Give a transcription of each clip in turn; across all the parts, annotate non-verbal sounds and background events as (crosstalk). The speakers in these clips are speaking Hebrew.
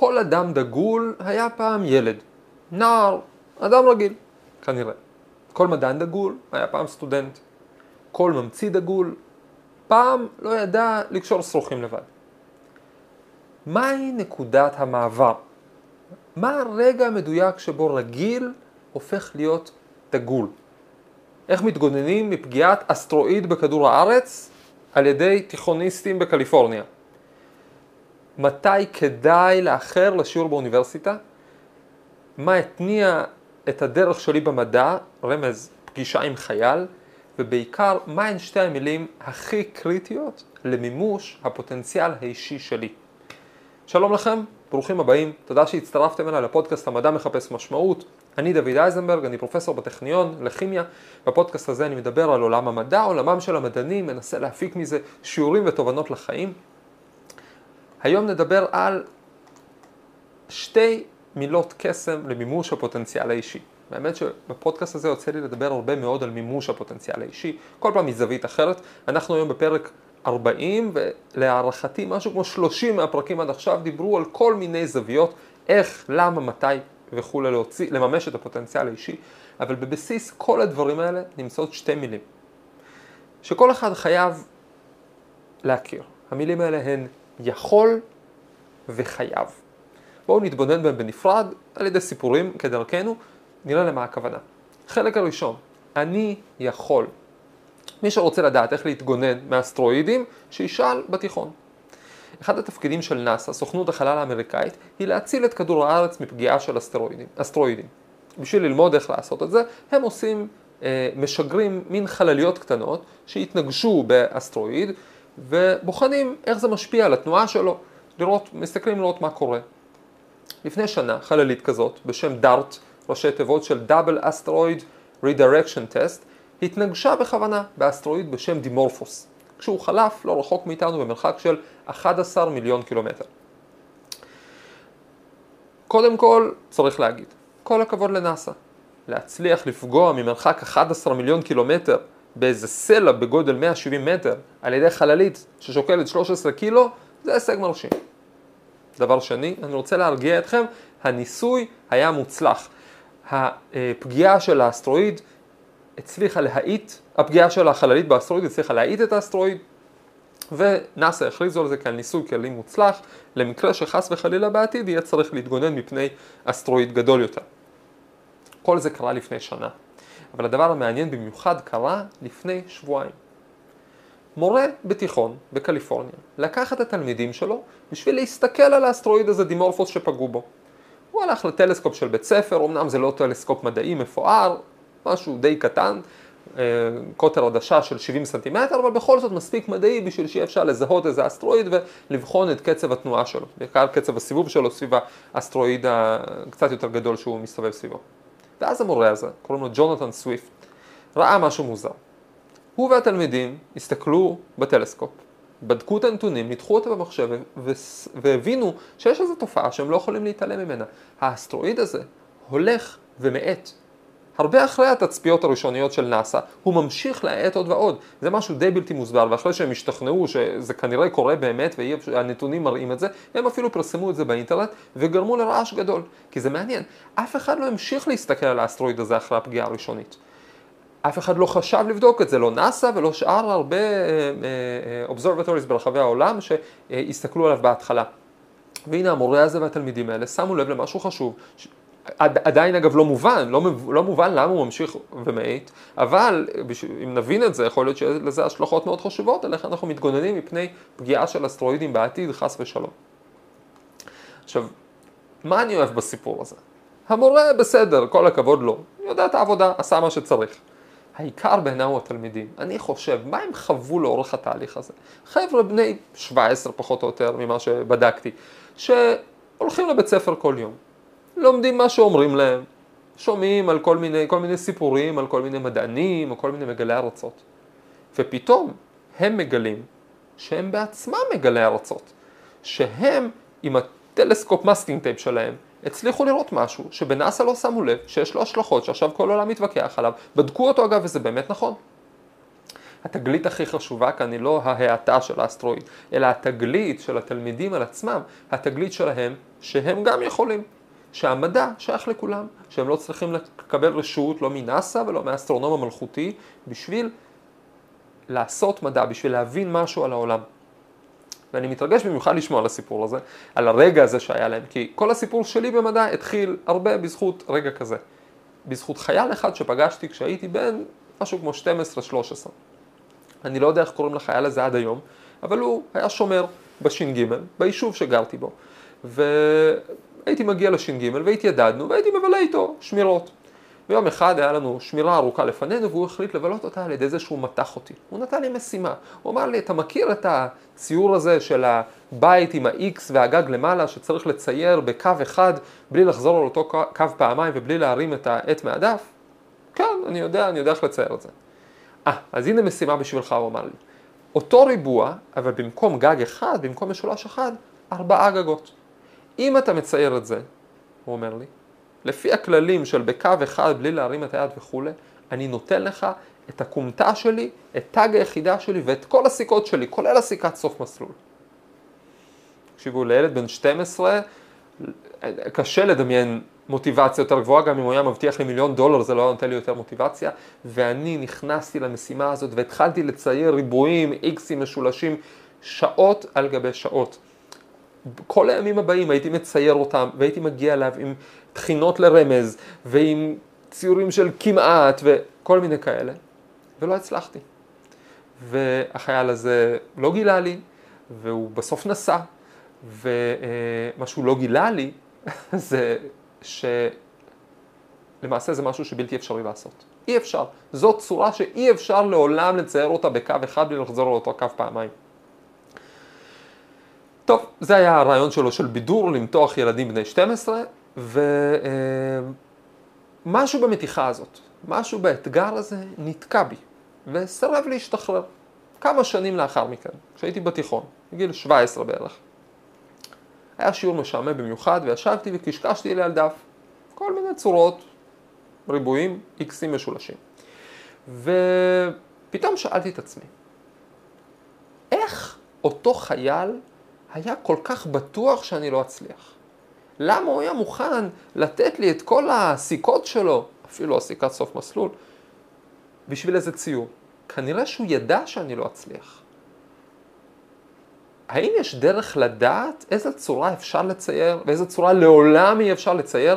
כל אדם דגול היה פעם ילד, נער, אדם רגיל, כנראה. כל מדען דגול היה פעם סטודנט. כל ממציא דגול פעם לא ידע לקשור שרוכים לבד. מהי נקודת המעבר? מה הרגע המדויק שבו רגיל הופך להיות דגול? איך מתגוננים מפגיעת אסטרואיד בכדור הארץ על ידי תיכוניסטים בקליפורניה? מתי כדאי לאחר לשיעור באוניברסיטה? מה התניע את הדרך שלי במדע, רמז פגישה עם חייל, ובעיקר מהן שתי המילים הכי קריטיות למימוש הפוטנציאל האישי שלי. שלום לכם, ברוכים הבאים, תודה שהצטרפתם אליי לפודקאסט המדע מחפש משמעות. אני דוד אייזנברג, אני פרופסור בטכניון לכימיה. בפודקאסט הזה אני מדבר על עולם המדע, עולמם של המדענים, מנסה להפיק מזה שיעורים ותובנות לחיים. היום נדבר על שתי מילות קסם למימוש הפוטנציאל האישי. האמת שבפודקאסט הזה יוצא לי לדבר הרבה מאוד על מימוש הפוטנציאל האישי, כל פעם מזווית אחרת. אנחנו היום בפרק 40, ולהערכתי משהו כמו 30 מהפרקים עד עכשיו דיברו על כל מיני זוויות, איך, למה, מתי וכולי להוציא, לממש את הפוטנציאל האישי, אבל בבסיס כל הדברים האלה נמצאות שתי מילים, שכל אחד חייב להכיר. המילים האלה הן יכול וחייב. בואו נתבונן בהם בנפרד על ידי סיפורים כדרכנו, נראה למה הכוונה. חלק הראשון, אני יכול. מי שרוצה לדעת איך להתגונן מאסטרואידים, שישאל בתיכון. אחד התפקידים של נאס"א, סוכנות החלל האמריקאית, היא להציל את כדור הארץ מפגיעה של אסטרואידים. אסטרואידים. בשביל ללמוד איך לעשות את זה, הם עושים, אה, משגרים מין חלליות קטנות שהתנגשו באסטרואיד ובוחנים איך זה משפיע על התנועה שלו, לראות, מסתכלים לראות מה קורה. לפני שנה חללית כזאת בשם דארט, ראשי תיבות של Double Asteroid Redirection Test, התנגשה בכוונה באסטרואיד בשם דימורפוס, כשהוא חלף לא רחוק מאיתנו במרחק של 11 מיליון קילומטר. קודם כל, צריך להגיד, כל הכבוד לנאס"א. להצליח לפגוע ממרחק 11 מיליון קילומטר באיזה סלע בגודל 170 מטר על ידי חללית ששוקלת 13 קילו, זה הישג מרשים. דבר שני, אני רוצה להרגיע אתכם, הניסוי היה מוצלח. הפגיעה של האסטרואיד הצליחה להאיט, הפגיעה של החללית באסטרואיד הצליחה להאיט את האסטרואיד ונאס"א הכריזו על זה כעל ניסוי כללי מוצלח למקרה שחס וחלילה בעתיד יהיה צריך להתגונן מפני אסטרואיד גדול יותר. כל זה קרה לפני שנה, אבל הדבר המעניין במיוחד קרה לפני שבועיים. מורה בתיכון בקליפורניה לקח את התלמידים שלו בשביל להסתכל על האסטרואיד הזה דימורפוס שפגעו בו. הוא הלך לטלסקופ של בית ספר, אמנם זה לא טלסקופ מדעי מפואר, משהו די קטן, אה, קוטר עדשה של 70 סנטימטר, אבל בכל זאת מספיק מדעי בשביל שיהיה אפשר לזהות איזה אסטרואיד ולבחון את קצב התנועה שלו, בעיקר קצב הסיבוב שלו סביב האסטרואיד הקצת יותר גדול שהוא מסתובב סביבו. ואז המורה הזה, קוראים לו ג'ונתן סוויפט, ראה משהו מוזר. הוא והתלמידים הסתכלו בטלסקופ, בדקו את הנתונים, ניתחו אותה במחשב והבינו שיש איזו תופעה שהם לא יכולים להתעלם ממנה. האסטרואיד הזה הולך ומאט. הרבה אחרי התצפיות הראשוניות של נאס"א, הוא ממשיך להאט עוד ועוד. זה משהו די בלתי מוסבר, ואחרי שהם השתכנעו שזה כנראה קורה באמת והנתונים מראים את זה, הם אפילו פרסמו את זה באינטרנט וגרמו לרעש גדול. כי זה מעניין, אף אחד לא המשיך להסתכל על האסטרואיד הזה אחרי הפגיעה הראשונית. אף אחד לא חשב לבדוק את זה, לא נאס"א ולא שאר הרבה אובזרבטוריז ברחבי העולם שהסתכלו עליו בהתחלה. והנה המורה הזה והתלמידים האלה שמו לב למשהו חשוב, עדיין אגב לא מובן, לא, לא מובן למה הוא ממשיך ומאט, אבל אם נבין את זה, יכול להיות שיהיה לזה השלכות מאוד חשובות על איך אנחנו מתגוננים מפני פגיעה של אסטרואידים בעתיד, חס ושלום. עכשיו, מה אני אוהב בסיפור הזה? המורה בסדר, כל הכבוד לו, יודע את העבודה, עשה מה שצריך. העיקר בעיניי הוא התלמידים. אני חושב, מה הם חוו לאורך התהליך הזה? חבר'ה בני 17 פחות או יותר ממה שבדקתי, שהולכים לבית ספר כל יום, לומדים מה שאומרים להם, שומעים על כל מיני, כל מיני סיפורים, על כל מיני מדענים, או כל מיני מגלי ארצות. ופתאום הם מגלים שהם בעצמם מגלי ארצות, שהם עם הטלסקופ masking tape שלהם הצליחו לראות משהו שבנאסא לא שמו לב שיש לו השלכות שעכשיו כל העולם מתווכח עליו, בדקו אותו אגב וזה באמת נכון. התגלית הכי חשובה כאן היא לא ההאטה של האסטרואיד, אלא התגלית של התלמידים על עצמם, התגלית שלהם שהם גם יכולים, שהמדע שייך לכולם, שהם לא צריכים לקבל רשות לא מנאסא ולא מהאסטרונום המלכותי בשביל לעשות מדע, בשביל להבין משהו על העולם. ואני מתרגש במיוחד לשמוע על הסיפור הזה, על הרגע הזה שהיה להם, כי כל הסיפור שלי במדע התחיל הרבה בזכות רגע כזה. בזכות חייל אחד שפגשתי כשהייתי בן משהו כמו 12-13. אני לא יודע איך קוראים לחייל הזה עד היום, אבל הוא היה שומר בש"ג, ביישוב שגרתי בו. והייתי מגיע לש"ג והתיידדנו והייתי מבלה איתו שמירות. ויום אחד היה לנו שמירה ארוכה לפנינו והוא החליט לבלות אותה על ידי זה שהוא מתח אותי. הוא נתן לי משימה. הוא אמר לי, אתה מכיר את הציור הזה של הבית עם ה-X והגג למעלה שצריך לצייר בקו אחד בלי לחזור על אותו קו פעמיים ובלי להרים את העט מהדף? כן, אני יודע, אני יודע איך לצייר את זה. אה, אז הנה משימה בשבילך, הוא אמר לי. אותו ריבוע, אבל במקום גג אחד, במקום משולש אחד, ארבעה גגות. אם אתה מצייר את זה, הוא אומר לי, לפי הכללים של בקו אחד בלי להרים את היד וכולי, אני נותן לך את הכומתה שלי, את תג היחידה שלי ואת כל הסיכות שלי, כולל הסיכת סוף מסלול. תקשיבו, לילד בן 12 קשה לדמיין מוטיבציה יותר גבוהה, גם אם הוא היה מבטיח לי מיליון דולר זה לא נותן לי יותר מוטיבציה, ואני נכנסתי למשימה הזאת והתחלתי לצייר ריבועים, איקסים משולשים, שעות על גבי שעות. כל הימים הבאים הייתי מצייר אותם והייתי מגיע אליו עם תחינות לרמז ועם ציורים של כמעט וכל מיני כאלה, ולא הצלחתי. והחייל הזה לא גילה לי, והוא בסוף נסע, ומה שהוא לא גילה לי (laughs) זה שלמעשה זה משהו שבלתי אפשרי לעשות. אי אפשר. זאת צורה שאי אפשר לעולם לצייר אותה בקו אחד בלי לחזור על אותו קו פעמיים. טוב, זה היה הרעיון שלו של בידור, למתוח ילדים בני 12, ומשהו במתיחה הזאת, משהו באתגר הזה נתקע בי, וסרב להשתחרר. כמה שנים לאחר מכן, כשהייתי בתיכון, בגיל 17 בערך. היה שיעור משעמם במיוחד, וישבתי וקשקשתי לי על דף. כל מיני צורות, ריבועים, איקסים משולשים. ופתאום שאלתי את עצמי, איך אותו חייל היה כל כך בטוח שאני לא אצליח? למה הוא היה מוכן לתת לי את כל הסיכות שלו, אפילו הסיכת סוף מסלול, בשביל איזה ציור? כנראה שהוא ידע שאני לא אצליח. האם יש דרך לדעת איזה צורה אפשר לצייר ואיזה צורה לעולם אי אפשר לצייר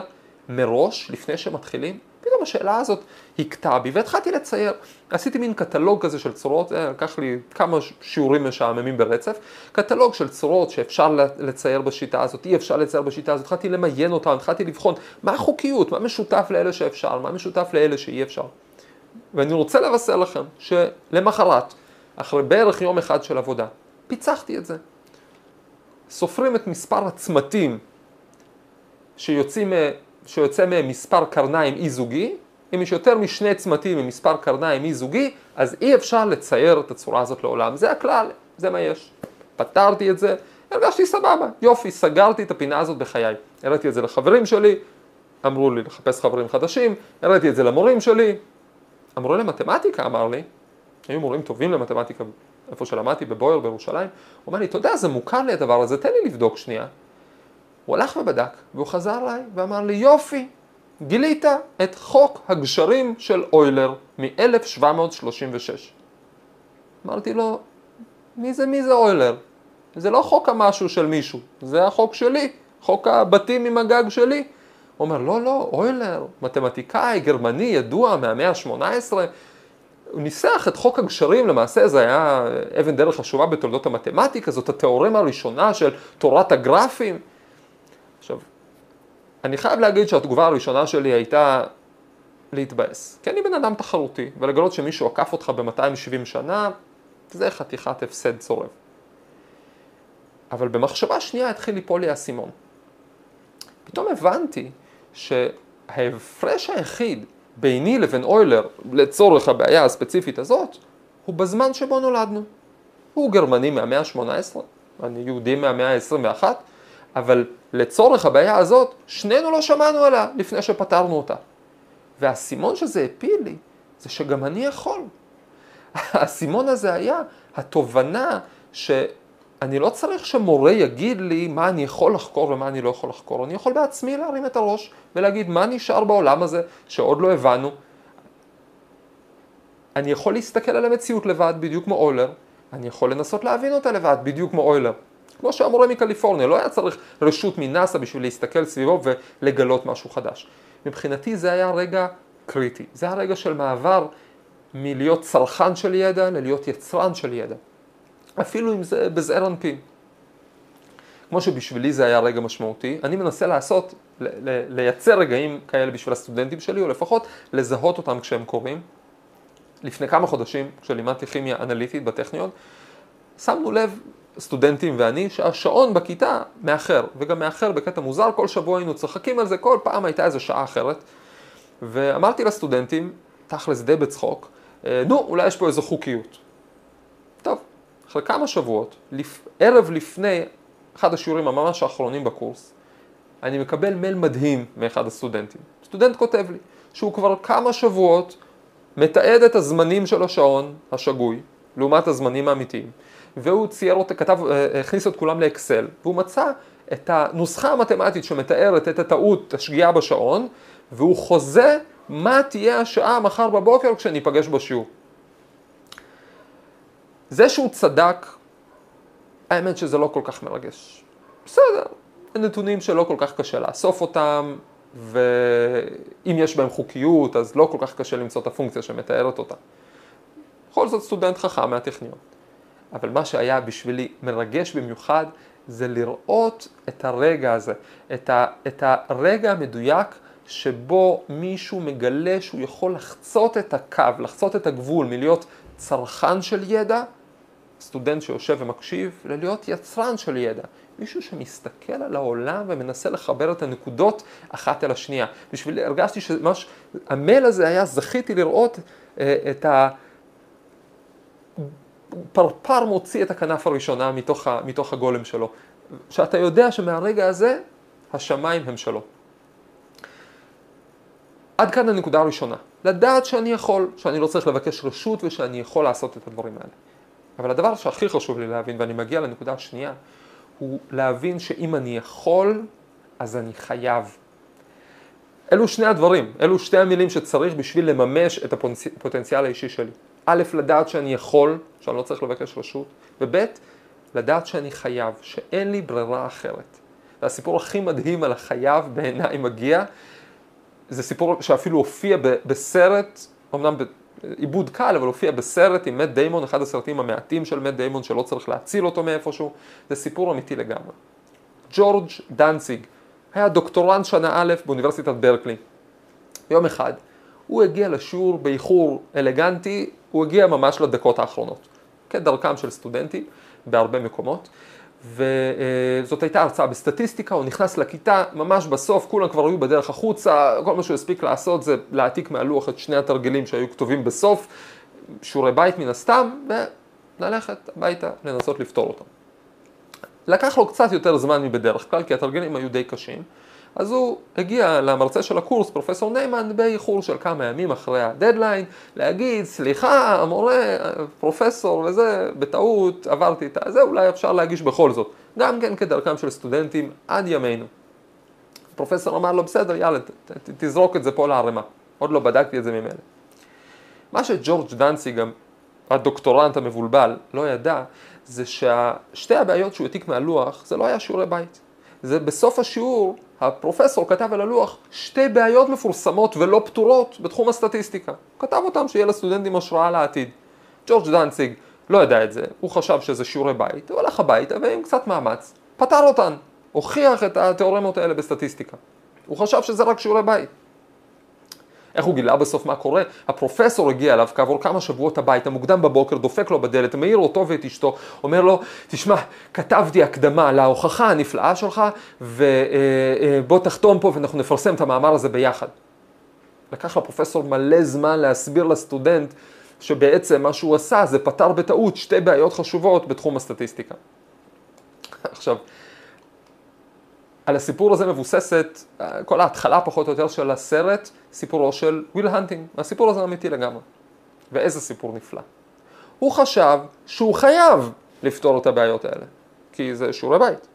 מראש, לפני שמתחילים? פתאום השאלה הזאת הכתה בי והתחלתי לצייר. עשיתי מין קטלוג כזה של צורות, אה, לקח לי כמה שיעורים משעממים ברצף, קטלוג של צורות שאפשר לצייר בשיטה הזאת, אי אפשר לצייר בשיטה הזאת, התחלתי למיין אותם, התחלתי לבחון מה החוקיות, מה משותף לאלה שאפשר, מה משותף לאלה שאי אפשר. ואני רוצה לבשר לכם שלמחרת, אחרי בערך יום אחד של עבודה, פיצחתי את זה. סופרים את מספר הצמתים שיוצאים, שיוצא מהם מספר קרניים אי זוגי, אם יש יותר משני צמתים עם מספר קרניים אי זוגי, אז אי אפשר לצייר את הצורה הזאת לעולם. זה הכלל, זה מה יש. פתרתי את זה, הרגשתי סבבה, יופי, סגרתי את הפינה הזאת בחיי. הראיתי את זה לחברים שלי, אמרו לי לחפש חברים חדשים, הראיתי את זה למורים שלי, המורה למתמטיקה אמר לי, היו מורים טובים למתמטיקה איפה שלמדתי בבויאר בירושלים, הוא אמר לי, אתה יודע, זה מוכר לי הדבר הזה, תן לי לבדוק שנייה. הוא הלך ובדק, והוא חזר אליי ואמר לי, יופי, גילית את חוק הגשרים של אוילר מ-1736. אמרתי לו, מי זה מי זה אוילר? זה לא חוק המשהו של מישהו, זה החוק שלי, חוק הבתים עם הגג שלי. הוא אומר, לא, לא, אוילר, מתמטיקאי גרמני ידוע מהמאה ה-18, הוא ניסח את חוק הגשרים, למעשה זה היה אבן דרך חשובה בתולדות המתמטיקה, זאת התיאורמה הראשונה של תורת הגרפים. אני חייב להגיד שהתגובה הראשונה שלי הייתה להתבאס. כי אני בן אדם תחרותי, ולגלות שמישהו עקף אותך ב-270 שנה, זה חתיכת הפסד צורב. אבל במחשבה שנייה התחיל ליפול לי האסימון. פתאום הבנתי שההפרש היחיד ביני לבין אוילר לצורך הבעיה הספציפית הזאת, הוא בזמן שבו נולדנו. הוא גרמני מהמאה ה-18, אני יהודי מהמאה ה-21, אבל לצורך הבעיה הזאת, שנינו לא שמענו עליה לפני שפתרנו אותה. והאסימון שזה הפיל לי, זה שגם אני יכול. האסימון הזה היה התובנה שאני לא צריך שמורה יגיד לי מה אני יכול לחקור ומה אני לא יכול לחקור, אני יכול בעצמי להרים את הראש ולהגיד מה נשאר בעולם הזה שעוד לא הבנו. אני יכול להסתכל על המציאות לבד, בדיוק כמו אוילר, אני יכול לנסות להבין אותה לבד, בדיוק כמו אוילר. כמו שהמורה מקליפורניה, לא היה צריך רשות מנאסא בשביל להסתכל סביבו ולגלות משהו חדש. מבחינתי זה היה רגע קריטי, זה היה רגע של מעבר מלהיות צרכן של ידע ללהיות יצרן של ידע. אפילו אם זה בזעיר אנפין. כמו שבשבילי זה היה רגע משמעותי, אני מנסה לעשות, לייצר רגעים כאלה בשביל הסטודנטים שלי, או לפחות לזהות אותם כשהם קורים. לפני כמה חודשים, כשלימדתי כימיה אנליטית בטכניון, שמנו לב, סטודנטים ואני, שהשעון בכיתה מאחר, וגם מאחר בקטע מוזר, כל שבוע היינו צוחקים על זה, כל פעם הייתה איזו שעה אחרת. ואמרתי לסטודנטים, תכלס די בצחוק, אה, נו, אולי יש פה איזו חוקיות. טוב, אחרי כמה שבועות, לפ... ערב לפני אחד השיעורים הממש האחרונים בקורס, אני מקבל מייל מדהים מאחד הסטודנטים. סטודנט כותב לי שהוא כבר כמה שבועות מתעד את הזמנים של השעון השגוי, לעומת הזמנים האמיתיים, והוא צייר אותה, כתב, אה, הכניס את כולם לאקסל, והוא מצא את הנוסחה המתמטית שמתארת את הטעות, השגיאה בשעון, והוא חוזה מה תהיה השעה מחר בבוקר כשניפגש בשיעור. זה שהוא צדק, האמת שזה לא כל כך מרגש. בסדר, נתונים שלא כל כך קשה לאסוף אותם, ואם יש בהם חוקיות, אז לא כל כך קשה למצוא את הפונקציה שמתארת אותה. בכל זאת סטודנט חכם מהטכניון. אבל מה שהיה בשבילי מרגש במיוחד, זה לראות את הרגע הזה, את, ה, את הרגע המדויק שבו מישהו מגלה שהוא יכול לחצות את הקו, לחצות את הגבול מלהיות צרכן של ידע, סטודנט שיושב ומקשיב, ללהיות יצרן של ידע. מישהו שמסתכל על העולם ומנסה לחבר את הנקודות אחת אל השנייה. בשביל, הרגשתי שממש, המייל הזה היה, זכיתי לראות אה, את הפרפר מוציא את הכנף הראשונה מתוך, ה, מתוך הגולם שלו. שאתה יודע שמהרגע הזה השמיים הם שלו. עד כאן הנקודה הראשונה, לדעת שאני יכול, שאני לא צריך לבקש רשות ושאני יכול לעשות את הדברים האלה. אבל הדבר שהכי חשוב לי להבין, ואני מגיע לנקודה השנייה, הוא להבין שאם אני יכול, אז אני חייב. אלו שני הדברים, אלו שתי המילים שצריך בשביל לממש את הפוטנציאל האישי שלי. א', לדעת שאני יכול, שאני לא צריך לבקש רשות, וב', לדעת שאני חייב, שאין לי ברירה אחרת. והסיפור הכי מדהים על החייב בעיניי מגיע זה סיפור שאפילו הופיע בסרט, אמנם בעיבוד קל, אבל הופיע בסרט עם מאט דיימון, אחד הסרטים המעטים של מאט דיימון שלא צריך להציל אותו מאיפשהו, זה סיפור אמיתי לגמרי. ג'ורג' דנציג היה דוקטורנט שנה א' באוניברסיטת ברקלי. יום אחד הוא הגיע לשיעור באיחור אלגנטי, הוא הגיע ממש לדקות האחרונות, כדרכם של סטודנטים בהרבה מקומות. וזאת הייתה הרצאה בסטטיסטיקה, הוא נכנס לכיתה ממש בסוף, כולם כבר היו בדרך החוצה, כל מה שהוא הספיק לעשות זה להעתיק מהלוח את שני התרגילים שהיו כתובים בסוף, שיעורי בית מן הסתם, וללכת הביתה לנסות לפתור אותם. לקח לו קצת יותר זמן מבדרך כלל, כי התרגילים היו די קשים. אז הוא הגיע למרצה של הקורס, פרופסור ניימן, באיחור של כמה ימים אחרי הדדליין, להגיד, סליחה, המורה, פרופסור וזה, בטעות עברתי את זה, אולי אפשר להגיש בכל זאת. גם כן כדרכם של סטודנטים עד ימינו. פרופסור אמר לו, בסדר, יאללה, ת, תזרוק את זה פה לערימה. עוד לא בדקתי את זה ממילא. מה שג'ורג' דנציג, הדוקטורנט המבולבל, לא ידע, זה ששתי הבעיות שהוא העתיק מהלוח, זה לא היה שיעורי בית. זה בסוף השיעור, הפרופסור כתב על הלוח שתי בעיות מפורסמות ולא פתורות בתחום הסטטיסטיקה. הוא כתב אותם שיהיה לסטודנטים השראה לעתיד. ג'ורג' דנציג לא ידע את זה, הוא חשב שזה שיעורי בית, הוא הלך הביתה ועם קצת מאמץ פתר אותן, הוכיח את התיאורמות האלה בסטטיסטיקה. הוא חשב שזה רק שיעורי בית. איך הוא גילה בסוף מה קורה? הפרופסור הגיע אליו כעבור כמה שבועות הביתה, מוקדם בבוקר, דופק לו בדלת, מעיר אותו ואת אשתו, אומר לו, תשמע, כתבתי הקדמה להוכחה הנפלאה שלך, ובוא תחתום פה ואנחנו נפרסם את המאמר הזה ביחד. לקח לפרופסור מלא זמן להסביר לסטודנט שבעצם מה שהוא עשה זה פתר בטעות שתי בעיות חשובות בתחום הסטטיסטיקה. עכשיו, על הסיפור הזה מבוססת, כל ההתחלה פחות או יותר של הסרט, סיפורו של וויל האנטינג. הסיפור הזה אמיתי לגמרי. ואיזה סיפור נפלא. הוא חשב שהוא חייב לפתור את הבעיות האלה, כי זה שיעורי בית.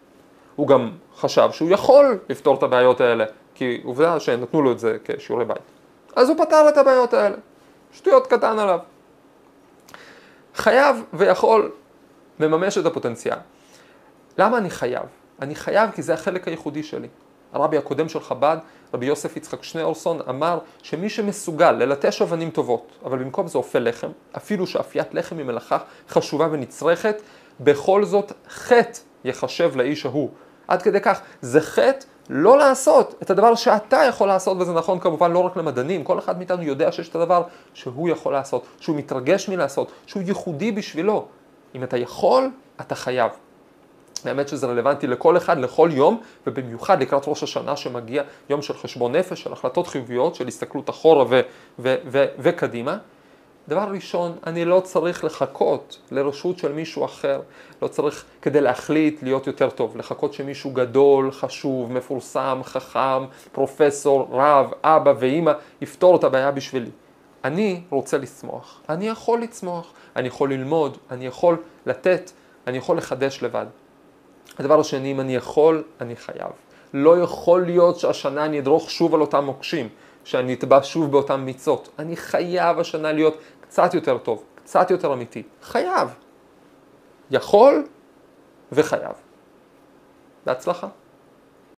הוא גם חשב שהוא יכול לפתור את הבעיות האלה, כי עובדה שנתנו לו את זה כשיעורי בית. אז הוא פתר את הבעיות האלה. שטויות קטן עליו. חייב ויכול מממש את הפוטנציאל. למה אני חייב? אני חייב כי זה החלק הייחודי שלי. הרבי הקודם של חב"ד, רבי יוסף יצחק שניאורסון, אמר שמי שמסוגל ללטש אבנים טובות, אבל במקום זה אופה לחם, אפילו שאפיית לחם היא מלאכה חשובה ונצרכת, בכל זאת חטא יחשב לאיש ההוא. עד כדי כך, זה חטא לא לעשות את הדבר שאתה יכול לעשות, וזה נכון כמובן לא רק למדענים, כל אחד מאיתנו יודע שיש את הדבר שהוא יכול לעשות, שהוא מתרגש מלעשות, שהוא ייחודי בשבילו. אם אתה יכול, אתה חייב. האמת שזה רלוונטי לכל אחד, לכל יום, ובמיוחד לקראת ראש השנה שמגיע יום של חשבון נפש, של החלטות חיוביות, של הסתכלות אחורה ו- ו- ו- וקדימה. דבר ראשון, אני לא צריך לחכות לרשות של מישהו אחר, לא צריך כדי להחליט להיות יותר טוב, לחכות שמישהו גדול, חשוב, מפורסם, חכם, פרופסור, רב, אבא ואימא יפתור את הבעיה בשבילי. אני רוצה לצמוח, אני יכול לצמוח, אני יכול ללמוד, אני יכול לתת, אני יכול לחדש לבד. הדבר השני, אם אני יכול, אני חייב. לא יכול להיות שהשנה אני אדרוך שוב על אותם מוקשים, שאני אטבע שוב באותן מיצות. אני חייב השנה להיות קצת יותר טוב, קצת יותר אמיתי. חייב. יכול וחייב. בהצלחה.